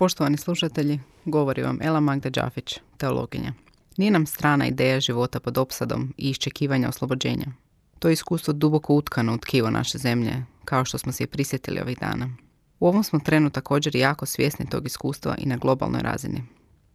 Poštovani slušatelji, govori vam Ela Magda Đafić, teologinja. Nije nam strana ideja života pod opsadom i iščekivanja oslobođenja. To je iskustvo duboko utkano u tkivo naše zemlje, kao što smo se i prisjetili ovih dana. U ovom smo trenu također jako svjesni tog iskustva i na globalnoj razini.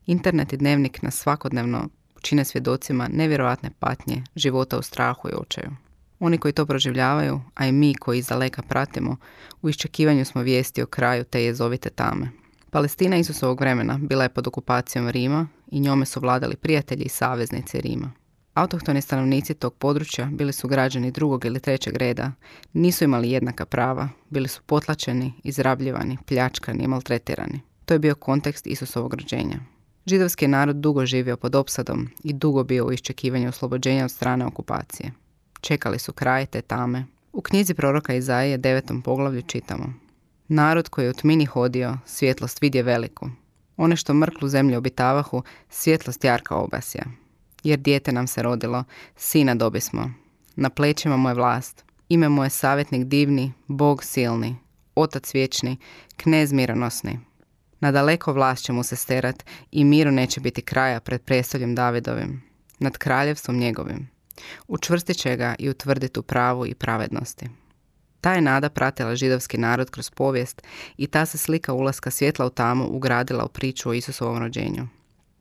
Internet i dnevnik nas svakodnevno čine svjedocima nevjerojatne patnje života u strahu i očaju. Oni koji to proživljavaju, a i mi koji iz daleka pratimo, u iščekivanju smo vijesti o kraju te jezovite tame – Palestina Isusovog vremena bila je pod okupacijom Rima i njome su vladali prijatelji i saveznici Rima. Autohtoni stanovnici tog područja bili su građani drugog ili trećeg reda, nisu imali jednaka prava, bili su potlačeni, izrabljivani, pljačkani i maltretirani. To je bio kontekst Isusovog rođenja. Židovski narod dugo živio pod opsadom i dugo bio u iščekivanju oslobođenja od strane okupacije. Čekali su kraj te tame. U knjizi proroka Izaije devetom poglavlju čitamo Narod koji je u tmini hodio, svjetlost vidje veliku. One što mrklu zemlju obitavahu, svjetlost jarka obasja. Jer dijete nam se rodilo, sina dobismo. Na plećima mu je vlast. Ime mu je savjetnik divni, bog silni, otac vječni, knez mironosni. Na daleko vlast će mu se sterat i miru neće biti kraja pred prestoljem Davidovim, nad kraljevstvom njegovim. Učvrstit će ga i utvrditi u pravu i pravednosti. Ta je nada pratila židovski narod kroz povijest i ta se slika ulaska svjetla u tamu ugradila u priču o Isusovom rođenju.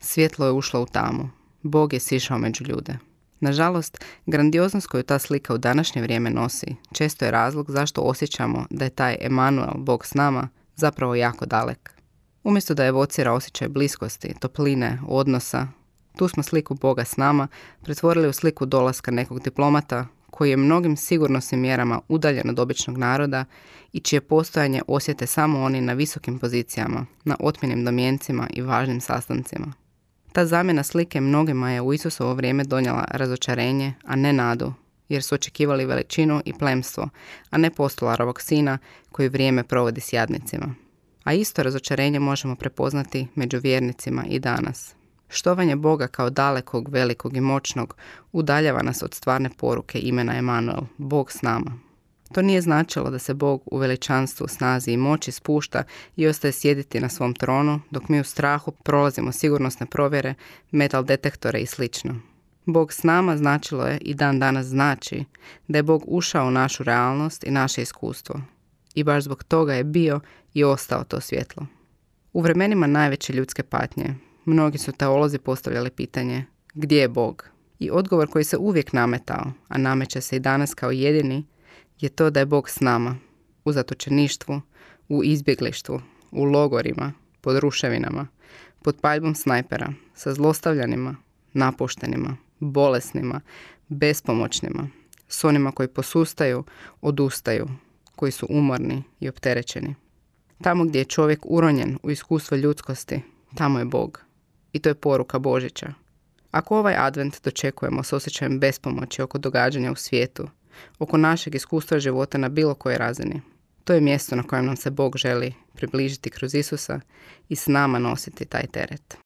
Svjetlo je ušlo u tamu. Bog je sišao među ljude. Nažalost, grandioznost koju ta slika u današnje vrijeme nosi često je razlog zašto osjećamo da je taj Emanuel, Bog s nama, zapravo jako dalek. Umjesto da evocira osjećaj bliskosti, topline, odnosa, tu smo sliku Boga s nama pretvorili u sliku dolaska nekog diplomata koji je mnogim sigurnosnim mjerama udaljen od običnog naroda i čije postojanje osjete samo oni na visokim pozicijama, na otmjenim domjencima i važnim sastancima. Ta zamjena slike mnogima je u Isusovo vrijeme donijela razočarenje, a ne nadu, jer su očekivali veličinu i plemstvo, a ne postularovog sina koji vrijeme provodi s jadnicima. A isto razočarenje možemo prepoznati među vjernicima i danas. Štovanje Boga kao dalekog, velikog i moćnog udaljava nas od stvarne poruke imena Emanuel, Bog s nama. To nije značilo da se Bog u veličanstvu, snazi i moći spušta i ostaje sjediti na svom tronu, dok mi u strahu prolazimo sigurnosne provjere, metal detektore i sl. Bog s nama značilo je i dan danas znači da je Bog ušao u našu realnost i naše iskustvo. I baš zbog toga je bio i ostao to svjetlo. U vremenima najveće ljudske patnje, Mnogi su teolozi postavljali pitanje gdje je Bog? I odgovor koji se uvijek nametao, a nameće se i danas kao jedini, je to da je Bog s nama, u zatočeništvu, u izbjeglištvu, u logorima, pod ruševinama, pod paljbom snajpera, sa zlostavljanima, napuštenima, bolesnima, bespomoćnima, s onima koji posustaju, odustaju, koji su umorni i opterećeni. Tamo gdje je čovjek uronjen u iskustvo ljudskosti, tamo je Bog i to je poruka Božića. Ako ovaj advent dočekujemo s osjećajem bespomoći oko događanja u svijetu, oko našeg iskustva života na bilo kojoj razini, to je mjesto na kojem nam se Bog želi približiti kroz Isusa i s nama nositi taj teret.